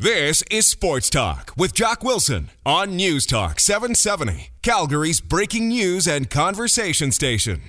This is Sports Talk with Jock Wilson on News Talk 770, Calgary's breaking news and conversation station.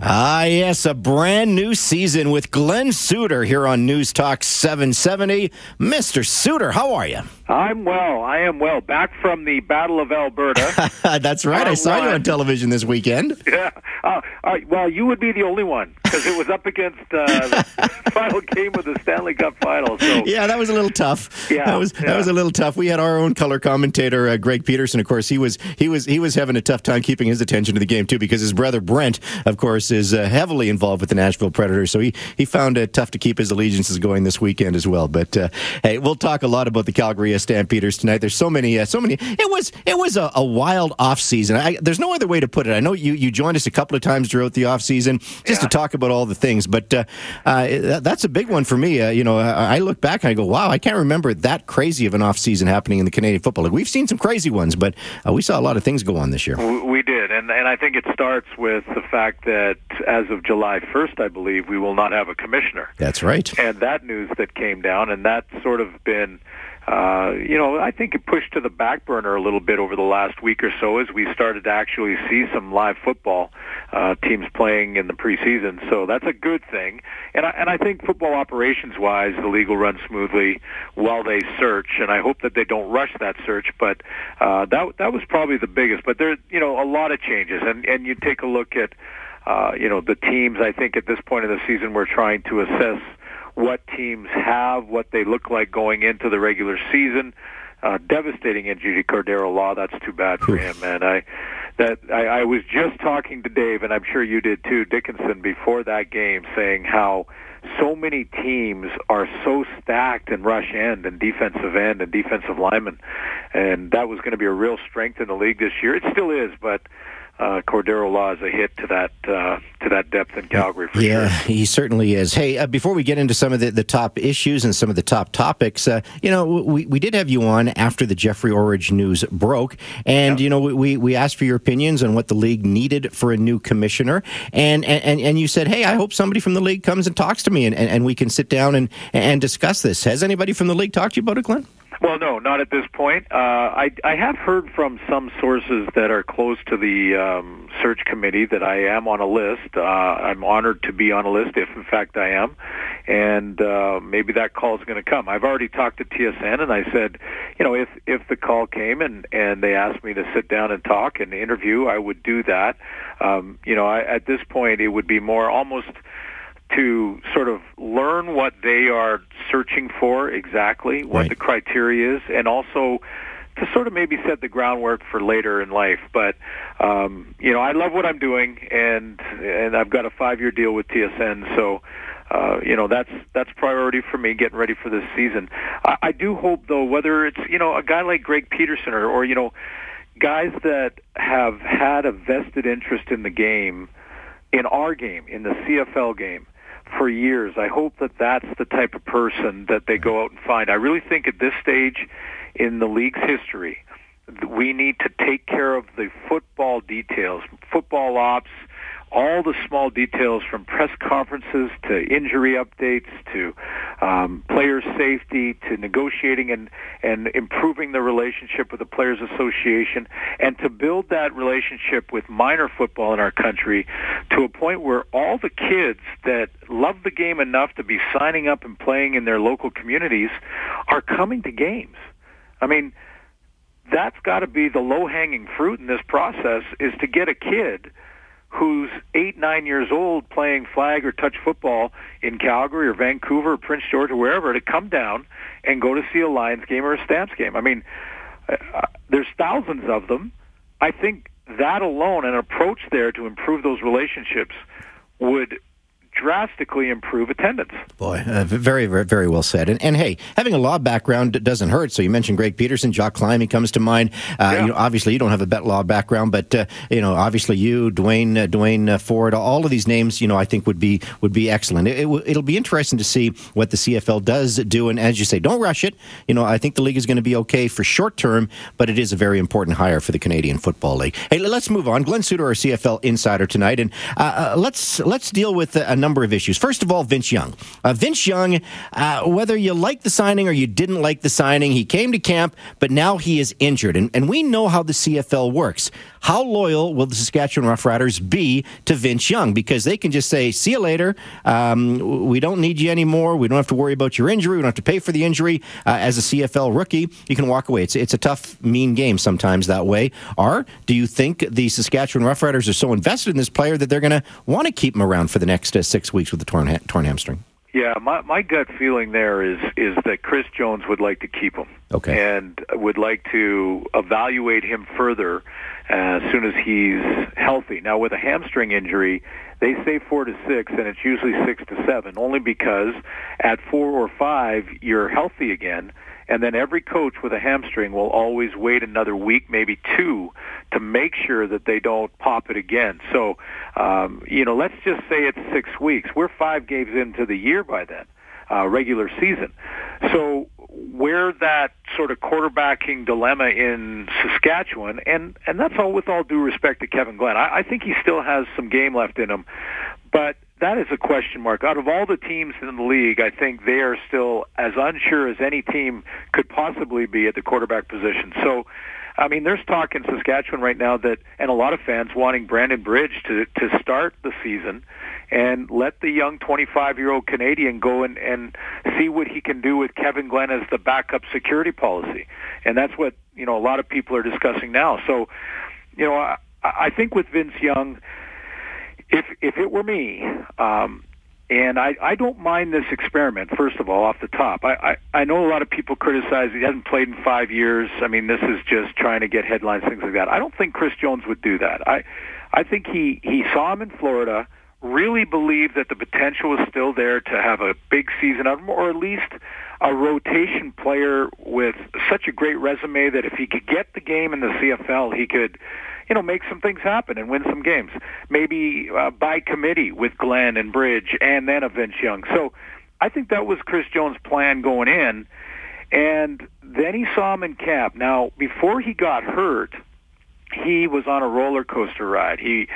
Ah, yes, a brand new season with Glenn Suter here on News Talk 770. Mr. Suter, how are you? I'm well. I am well. Back from the Battle of Alberta. That's right. I saw you on television this weekend. Yeah. Uh, uh, well, you would be the only one because it was up against uh, the final game of the Stanley Cup Final. So yeah, that was a little tough. Yeah, that was yeah. that was a little tough. We had our own color commentator, uh, Greg Peterson. Of course, he was he was he was having a tough time keeping his attention to the game too because his brother Brent, of course, is uh, heavily involved with the Nashville Predators. So he he found it tough to keep his allegiances going this weekend as well. But uh, hey, we'll talk a lot about the Calgary Stampeders tonight. There's so many, uh, so many. It was it was a, a wild off season. I, there's no other way to put it. I know you you joined us a couple of times throughout the off season just Yeah. to talk about all the things, but uh, uh, that's a big one for me. Uh, you know, I, I look back and I go, wow, I can't remember that crazy of an off season happening in the Canadian Football League. We've seen some crazy ones, but uh, we saw a lot of things go on this year. We did, and and I think it starts with the fact that as of July 1st, I believe we will not have a commissioner, That's right. and that news that came down, and that's sort of been. Uh, you know, I think it pushed to the back burner a little bit over the last week or so as we started to actually see some live football uh, teams playing in the preseason. So that's a good thing, and I, and I think football operations wise, the league will run smoothly while they search, and I hope that they don't rush that search. But uh, that that was probably the biggest. But there, you know, a lot of changes, and and you take a look at, uh, you know, the teams. I think at this point in the season, we're trying to assess what teams have, what they look like going into the regular season. Uh, devastating injury to Cordarro Law. That's too bad for him, man. I that I, I was just talking to Dave, and I'm sure you did too, Dickenson, before that game, saying how so many teams are so stacked in rush end and defensive end and defensive linemen, and that was going to be a real strength in the league this year. It still is, but uh, Cordarro Law is a hit to that uh, to that depth in Calgary for Yeah, sure. he certainly is. Hey, uh, before we get into some of the, the top issues and some of the top topics, uh, you know, we, we did have you on after the Jeffrey Orridge news broke, and you know, we, we asked for your opinions on what the league needed for a new commissioner, and and, and you said, hey, I hope somebody from the league comes and talks to me, and, and, and we can sit down and and discuss this. Has anybody from the league talked to you about it, Glenn? Well, no, not at this point. Uh, I, I have heard from some sources that are close to the um, search committee that I am on a list. Uh, I'm honored to be on a list, if in fact I am, and uh, maybe that call is going to come. I've already talked to TSN, and I said, you know, if if the call came and and they asked me to sit down and talk and interview, I would do that. Um, you know, I, at this point, it would be more almost to sort of learn what they are searching for exactly, what Right. the criteria is, and also to sort of maybe set the groundwork for later in life. But um, you know, I love what I'm doing, and and I've got a five year deal with TSN, so. Uh, you know that's that's priority for me getting ready for this season. I, I do hope though, whether it's you know a guy like Greg Peterson or, or you know guys that have had a vested interest in the game, in our game, in the CFL game, for years. I hope that that's the type of person that they go out and find. I really think at this stage in the league's history, we need to take care of the football details, football ops, all the small details from press conferences to injury updates to um, player safety to negotiating and, and improving the relationship with the Players Association and to build that relationship with minor football in our country to a point where all the kids that love the game enough to be signing up and playing in their local communities are coming to games. I mean, that's got to be the low-hanging fruit in this process is to get a kid who's eight, nine years old playing flag or touch football in Calgary or Vancouver or Prince George or wherever to come down and go to see a Lions game or a Stamps game. I mean, uh, there's thousands of them. I think that alone, an approach there to improve those relationships, would drastically improve attendance. Boy, uh, very, very, very well said. And, and hey, having a law background doesn't hurt. So you mentioned Greg Peterson, Jock Climie comes to mind. Uh, Yeah. You know, obviously you don't have a bet law background, but uh, you know, obviously you, Duane, uh, Duane uh, Forde, all of these names, you know, I think would be would be excellent. It, it, will- it'll be interesting to see what the CFL does do. And as you say, don't rush it. You know, I think the league is going to be okay for short term, but it is a very important hire for the Canadian Football League. Hey, let's move on. Glenn Suter, our CFL insider tonight, and uh, uh, let's let's deal with uh, number of issues. First of all, Vince Young. Uh, Vince Young, uh, whether you like the signing or you didn't like the signing, he came to camp, but now he is injured. And, and we know how the CFL works. How loyal will the Saskatchewan Roughriders be to Vince Young? Because they can just say, see you later. Um, we don't need you anymore. We don't have to worry about your injury. We don't have to pay for the injury. Uh, as a CFL rookie, you can walk away. It's, it's a tough, mean game sometimes that way. Or do you think the Saskatchewan Roughriders are so invested in this player that they're going to want to keep him around for the next uh, six weeks with the torn, ha- torn hamstring? Yeah, my my gut feeling there is is that Chris Jones would like to keep him. Okay. And would like to evaluate him further as soon as he's healthy. Now with a hamstring injury, they say 4 to 6 and it's usually 6 to 7 only because at 4 or 5 you're healthy again and then every coach with a hamstring will always wait another week, maybe two, to make sure that they don't pop it again. So, um, you know, let's just say it's six weeks. We're five games into the year by then, uh, regular season. So where that sort of quarterbacking dilemma in Saskatchewan, and and that's all with all due respect to Kevin Glenn. I, I think he still has some game left in him, but that is a question mark. Out of all the teams in the league, I think they are still as unsure as any team could possibly be at the quarterback position. So, I mean, there's talk in Saskatchewan right now that, and a lot of fans wanting Brandon Bridge to to start the season and let the young 25 year old Canadian go and, and see what he can do with Kevin Glenn as the backup security policy. And that's what, you know, a lot of people are discussing now. So, you know, I, I think with Vince Young, if if it were me, um, and I, I don't mind this experiment. First of all, off the top, I, I I know a lot of people criticize he hasn't played in five years. I mean, this is just trying to get headlines, things like that. I don't think Chris Jones would do that. I I think he he saw him in Florida, really believed that the potential was still there to have a big season of him, or at least a rotation player with such a great resume that if he could get the game in the CFL, he could you know, make some things happen and win some games. Maybe uh, by committee with Glenn and Bridge and then a Vince Young. So I think that was Chris Jones' plan going in. And then he saw him in camp. Now, before he got hurt, he was on a roller coaster ride. He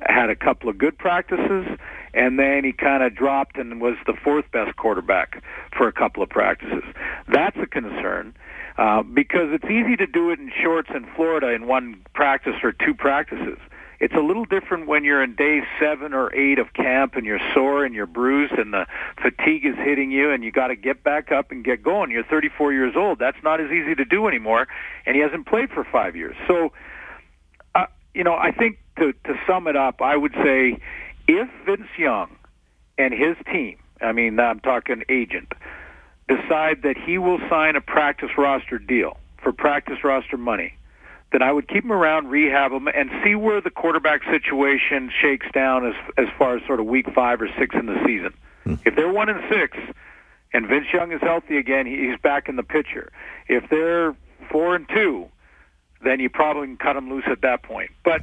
had a couple of good practices, and then he kind of dropped and was the fourth best quarterback for a couple of practices. That's a concern. Uh, because it's easy to do it in shorts in Florida in one practice or two practices. It's a little different when you're in day seven or eight of camp and you're sore and you're bruised and the fatigue is hitting you and you got to get back up and get going. You're 34 years old. That's not as easy to do anymore, and he hasn't played for five years. So, uh, you know, I think to to sum it up, I would say if Vince Young and his team, I mean, I'm talking agent, decide that he will sign a practice roster deal for practice roster money, then I would keep him around, rehab him, and see where the quarterback situation shakes down as as far as sort of week five or six in the season. Hmm. If they're one and six, and Vince Young is healthy again, he's back in the picture. If they're four and two, then you probably can cut him loose at that point. But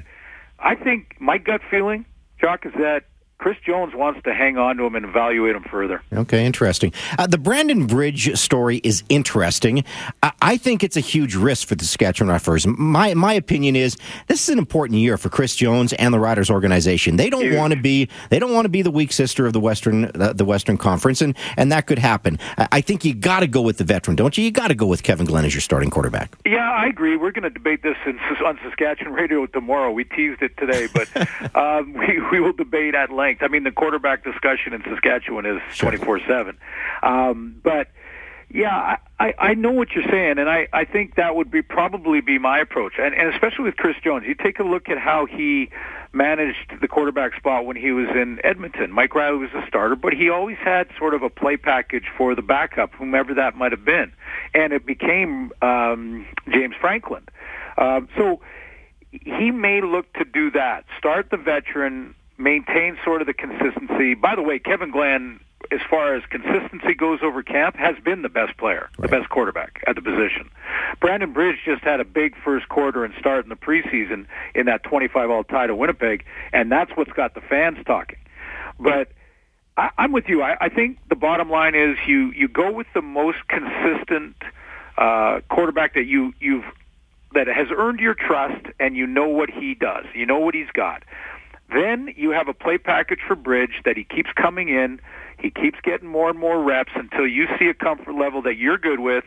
I think my gut feeling, Jock, is that Chris Jones wants to hang on to him and evaluate him further. Okay, interesting. Uh, the Brandon Bridge story is interesting. I, I, think it's a huge risk for the Saskatchewan Roughriders. My my opinion is this is an important year for Chris Jones and the Riders organization. They don't want to be they don't want to be the weak sister of the Western uh, the Western Conference, and and that could happen. I, I think you got to go with the veteran, don't you? You got to go with Kevin Glenn as your starting quarterback. Yeah, I agree. We're going to debate this in, on Saskatchewan radio tomorrow. We teased it today, but um, we we will debate at length. I mean, the quarterback discussion in Saskatchewan is twenty four seven. Um, but yeah, I, I know what you're saying, and I, I think that would be probably be my approach, and, and especially with Chris Jones. You take a look at how he managed the quarterback spot when he was in Edmonton. Mike Reilly was the starter, but he always had sort of a play package for the backup, whomever that might have been, and it became um, James Franklin. Um, so he may look to do that. Start the veteran, maintain sort of the consistency. By the way, Kevin Glenn, as far as consistency goes over camp, has been the best player, right. the best quarterback at the position. Brandon Bridge just had a big first quarter and start in the preseason in that 25 all tie to Winnipeg, and that's what's got the fans talking. But I, I'm with you. I, I think the bottom line is you you go with the most consistent uh, quarterback that you you've that has earned your trust, and you know what he does. You know what he's got. Then you have a play package for Bridge that he keeps coming in. He keeps getting more and more reps until you see a comfort level that you're good with.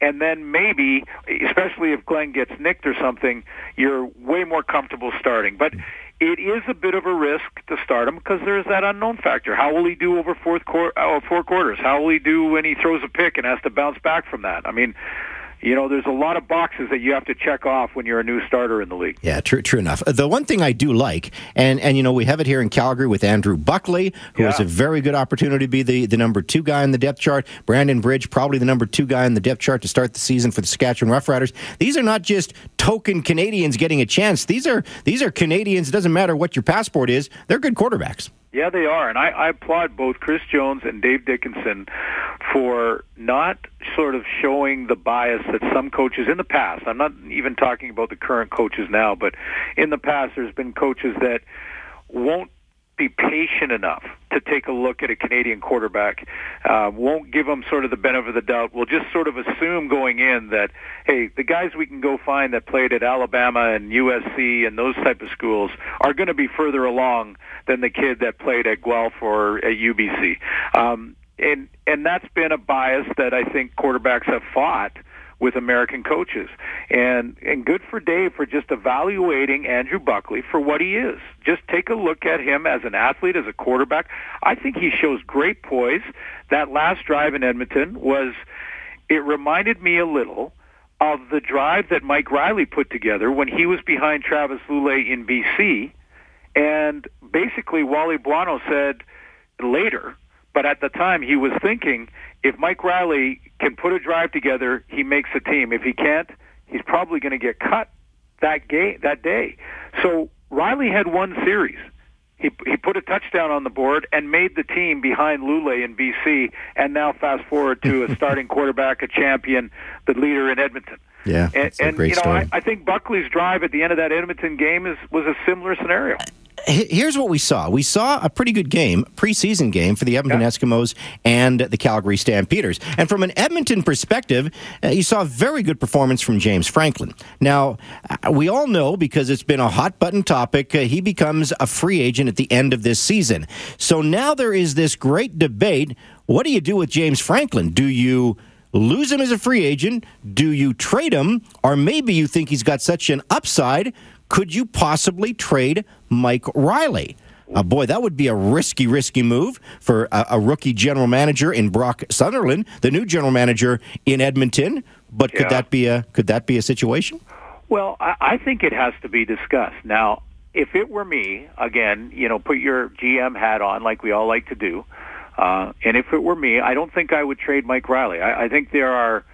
And then maybe, especially if Glenn gets nicked or something, you're way more comfortable starting. But it is a bit of a risk to start him because there's that unknown factor. How will he do over fourth quar- uh, four quarters? How will he do when he throws a pick and has to bounce back from that? I mean, you know, there's a lot of boxes that you have to check off when you're a new starter in the league. Yeah, true, true enough. Uh, the one thing I do like, and and you know, we have it here in Calgary with Andrew Buckley, who yeah. has a very good opportunity to be the, the number two guy in the depth chart. Brandon Bridge, probably the number two guy in the depth chart to start the season for the Saskatchewan Roughriders. These are not just token Canadians getting a chance. These are these are Canadians. It doesn't matter what your passport is. They're good quarterbacks. Yeah, they are, and I, I applaud both Chris Jones and Dave Dickenson for not sort of showing the bias that some coaches in the past. I'm not even talking about the current coaches now, but in the past, there's been coaches that won't be patient enough to take a look at a Canadian quarterback, uh, won't give them sort of the benefit of the doubt. We'll just sort of assume going in that, hey, the guys we can go find that played at Alabama and USC and those type of schools are going to be further along than the kid that played at Guelph or at UBC. Um, and and that's been a bias that I think quarterbacks have fought with American coaches. And and good for Dave for just evaluating Andrew Buckley for what he is. Just take a look at him as an athlete, as a quarterback. I think he shows great poise. That last drive in Edmonton was it reminded me a little of the drive that Mike Reilly put together when he was behind Travis Lulay in BC. And basically Wally Buono said later, but at the time he was thinking if Mike Reilly can put a drive together, he makes a team. If he can't, he's probably going to get cut that game that day. So Reilly had one series. He he put a touchdown on the board and made the team behind Lulay in BC. And now fast forward to a starting quarterback, a champion, the leader in Edmonton. Yeah, and, and you know story. I, I think Buckley's drive at the end of that Edmonton game is was a similar scenario here's what we saw. We saw a pretty good game, preseason game for the Edmonton yeah. Eskimos and the Calgary Stampeders. And from an Edmonton perspective, uh, you saw a very good performance from James Franklin. Now, uh, we all know because it's been a hot button topic, uh, he becomes a free agent at the end of this season. So now there is this great debate. What do you do with James Franklin? Do you lose him as a free agent? Do you trade him? Or maybe you think he's got such an upside could you possibly trade Mike Reilly. Uh, boy, that would be a risky, risky move for a, a, rookie general manager in Brock Sunderland, the new general manager in Edmonton. But could yeah. that be a could that be a situation? Well, I, I think it has to be discussed. Now, if it were me, again, you know, put your GM hat on, like we all like to do. Uh, and if it were me, I don't think I would trade Mike Reilly. I, I think there are,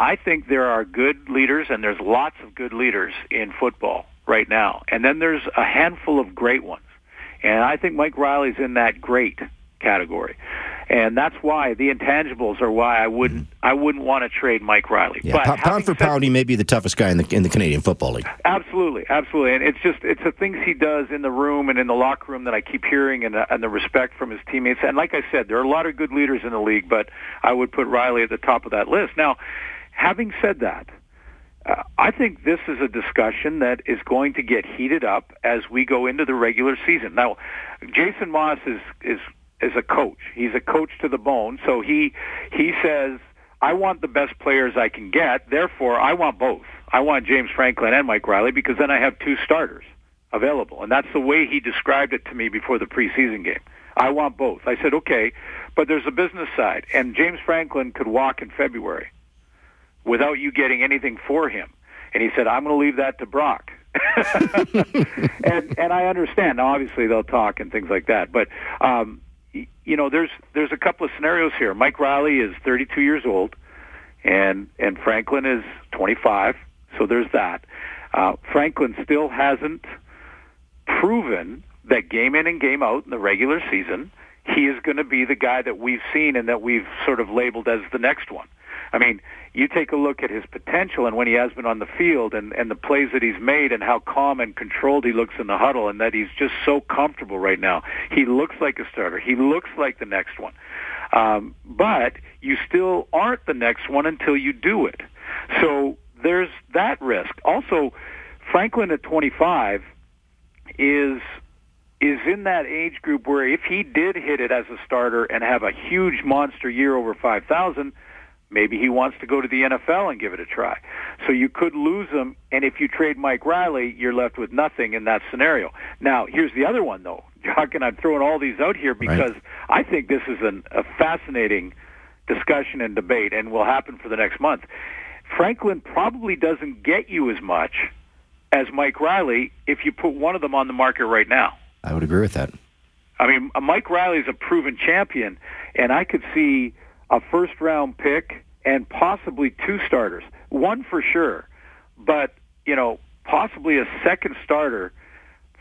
I think there are good leaders, and there's lots of good leaders in football right now. And then there's a handful of great ones. And I think Mike Reilly's in that great category. And that's why the intangibles are why I wouldn't mm-hmm. I wouldn't want to trade Mike Reilly. Yeah, but pound for pound, he may be the toughest guy in the in the Canadian Football League. Absolutely, absolutely, and it's just it's the things he does in the room and in the locker room that I keep hearing, and the, and the respect from his teammates. And like I said, there are a lot of good leaders in the league, but I would put Reilly at the top of that list. Now, having said that, uh, I think this is a discussion that is going to get heated up as we go into the regular season. Now, Jason Maas is is is a coach. He's a coach to the bone. So he he says, "I want the best players I can get. Therefore, I want both. I want James Franklin and Mike Reilly because then I have two starters available." And that's the way he described it to me before the preseason game. I want both. I said, "Okay, but there's a business side, and James Franklin could walk in February." Without you getting anything for him. And he said, I'm going to leave that to Brock. and and I understand. Now, obviously, they'll talk and things like that. But um, you know, there's there's a couple of scenarios here. Mike Reilly is 32 years old, and and Franklin is 25. So there's that. Uh, Franklin still hasn't proven that game in and game out in the regular season, he is going to be the guy that we've seen and that we've sort of labeled as the next one. I mean, you take a look at his potential and when he has been on the field and, and the plays that he's made and how calm and controlled he looks in the huddle and that he's just so comfortable right now. He looks like a starter. He looks like the next one. Um, but you still aren't the next one until you do it. So there's that risk. Also, Franklin at 25 is is in that age group where if he did hit it as a starter and have a huge monster year over 5,000, maybe he wants to go to the NFL and give it a try. So you could lose him, and if you trade Mike Reilly, you're left with nothing in that scenario. Now, here's the other one, though. Jock, and I'm throwing all these out here because right. I think this is an, a fascinating discussion and debate, and will happen for the next month. Franklin probably doesn't get you as much as Mike Reilly if you put one of them on the market right now. I would agree with that. I mean, Mike Reilly is a proven champion, and I could see a first round pick and possibly two starters. One for sure, but, you know, possibly a second starter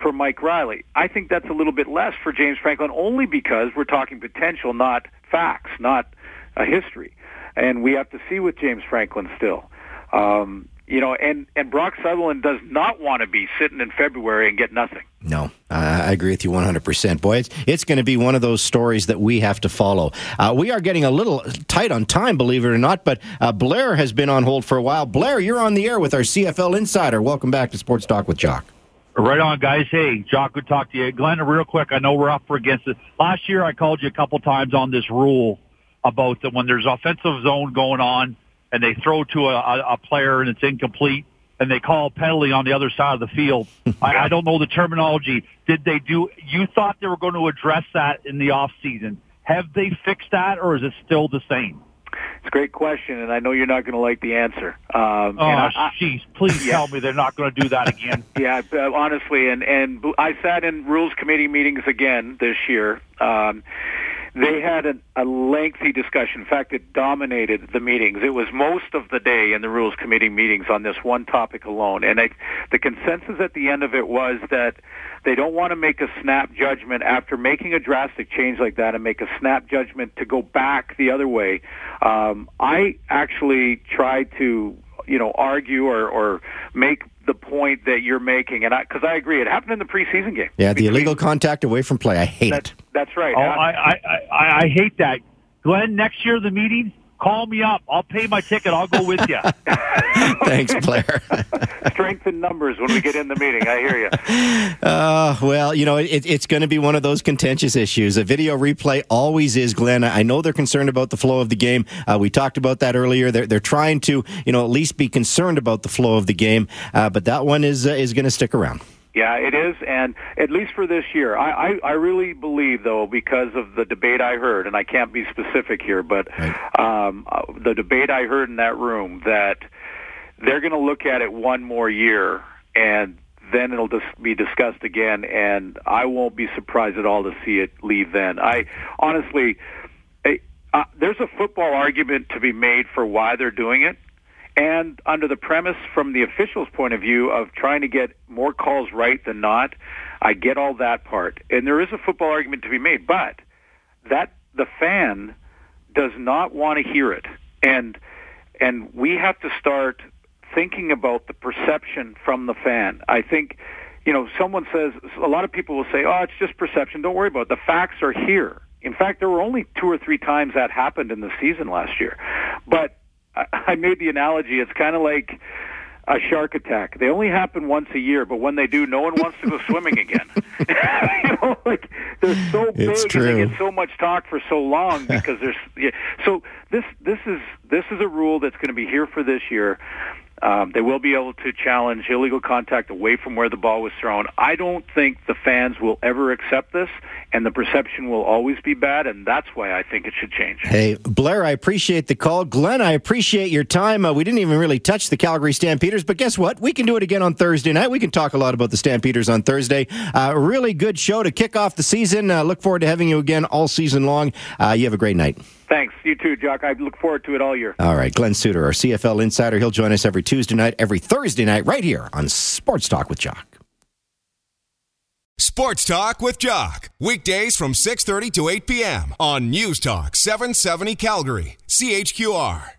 for Mike Reilly. I think that's a little bit less for James Franklin only because we're talking potential, not facts, not a history. And we have to see with James Franklin still. Um, you know, and, and Brock Sunderland does not want to be sitting in February and get nothing. No, I agree with you 100%. Boy, it's, it's going to be one of those stories that we have to follow. Uh, we are getting a little tight on time, believe it or not, but uh, Blair has been on hold for a while. Blair, you're on the air with our CFL Insider. Welcome back to Sports Talk with Jock. Right on, guys. Hey, Jock, good talk to you. Glenn, real quick, I know we're up for against it. Last year, I called you a couple times on this rule about that when there's offensive zone going on, and they throw to a, a player and it's incomplete and they call a penalty on the other side of the field. I, I don't know the terminology. Did they do? You thought they were going to address that in the off season. Have they fixed that, or is it still the same? It's a great question, and I know you're not going to like the answer. Um, oh, jeez! Please yeah. tell me they're not going to do that again. yeah, uh, honestly, and and I sat in rules committee meetings again this year. Um, they had a, a lengthy discussion. In fact, it dominated the meetings. It was most of the day in the Rules Committee meetings on this one topic alone. And I, the consensus at the end of it was that they don't want to make a snap judgment after making a drastic change like that and make a snap judgment to go back the other way. Um, I actually tried to you know argue or or make the point that you're making, and I because I agree, it happened in the preseason game. Yeah, the between, illegal contact away from play. I hate that, it. That's right. Oh, I, I, I I hate that. Glenn, next year the meeting, call me up. I'll pay my ticket. I'll go with you. Thanks, Blair. Strength in numbers when we get in the meeting. I hear you. Uh, well, you know, it, it's going to be one of those contentious issues. A video replay always is, Glenn. I know they're concerned about the flow of the game. Uh, we talked about that earlier. They're, they're trying to, you know, at least be concerned about the flow of the game. Uh, but that one is uh, is going to stick around. Yeah, it is, and at least for this year, I, I, I really believe, though, because of the debate I heard, and I can't be specific here, but right. um, uh, the debate I heard in that room, that they're going to look at it one more year, and then it'll just be discussed again, and I won't be surprised at all to see it leave then. I honestly, I, uh, there's a football argument to be made for why they're doing it and under the premise from the official's point of view of trying to get more calls right than not, I get all that part. And there is a football argument to be made, but that the fan does not want to hear it. And and we have to start thinking about the perception from the fan. I think you know, someone says a lot of people will say, "Oh, it's just perception. Don't worry about it. The facts are here." In fact, there were only two or three times that happened in the season last year. But I made the analogy. It's kind of like a shark attack. They only happen once a year, but when they do, no one wants to go swimming again. you know, like they're so big and they get so much talk for so long because there's. Yeah. So this this is this is a rule that's going to be here for this year. Um, they will be able to challenge illegal contact away from where the ball was thrown. I don't think the fans will ever accept this, and the perception will always be bad, and that's why I think it should change. Hey, Blair, I appreciate the call. Glenn, I appreciate your time. Uh, we didn't even really touch the Calgary Stampeders, but guess what? We can do it again on Thursday night. We can talk a lot about the Stampeders on Thursday. Uh, really good show to kick off the season. Uh, look forward to having you again all season long. Uh, you have a great night. Thanks. You too, Jock. I look forward to it all year. All right. Glenn Suter, our CFL insider. He'll join us every Tuesday night, every Thursday night, right here on Sports Talk with Jock. Sports Talk with Jock. Weekdays from 6.30 to 8 p.m. on News Talk 770 Calgary. CHQR.